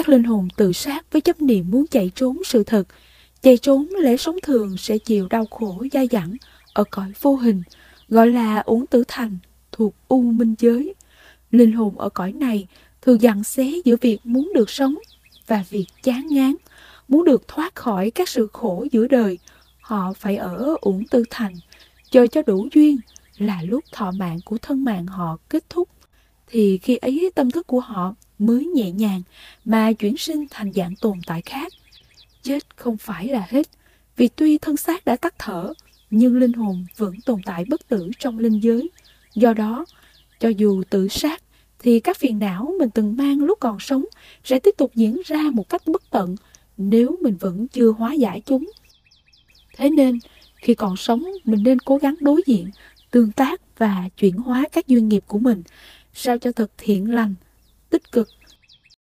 Các linh hồn tự sát với chấp niệm muốn chạy trốn sự thật, chạy trốn lẽ sống thường sẽ chịu đau khổ dai dẳng ở cõi vô hình, gọi là uống tử thành, thuộc u minh giới. Linh hồn ở cõi này thường dặn xé giữa việc muốn được sống và việc chán ngán, muốn được thoát khỏi các sự khổ giữa đời. Họ phải ở uổng tư thành, chờ cho đủ duyên là lúc thọ mạng của thân mạng họ kết thúc. Thì khi ấy tâm thức của họ mới nhẹ nhàng mà chuyển sinh thành dạng tồn tại khác. Chết không phải là hết, vì tuy thân xác đã tắt thở, nhưng linh hồn vẫn tồn tại bất tử trong linh giới. Do đó, cho dù tự sát, thì các phiền não mình từng mang lúc còn sống sẽ tiếp tục diễn ra một cách bất tận nếu mình vẫn chưa hóa giải chúng. Thế nên, khi còn sống, mình nên cố gắng đối diện, tương tác và chuyển hóa các duyên nghiệp của mình, sao cho thật thiện lành, tích cực.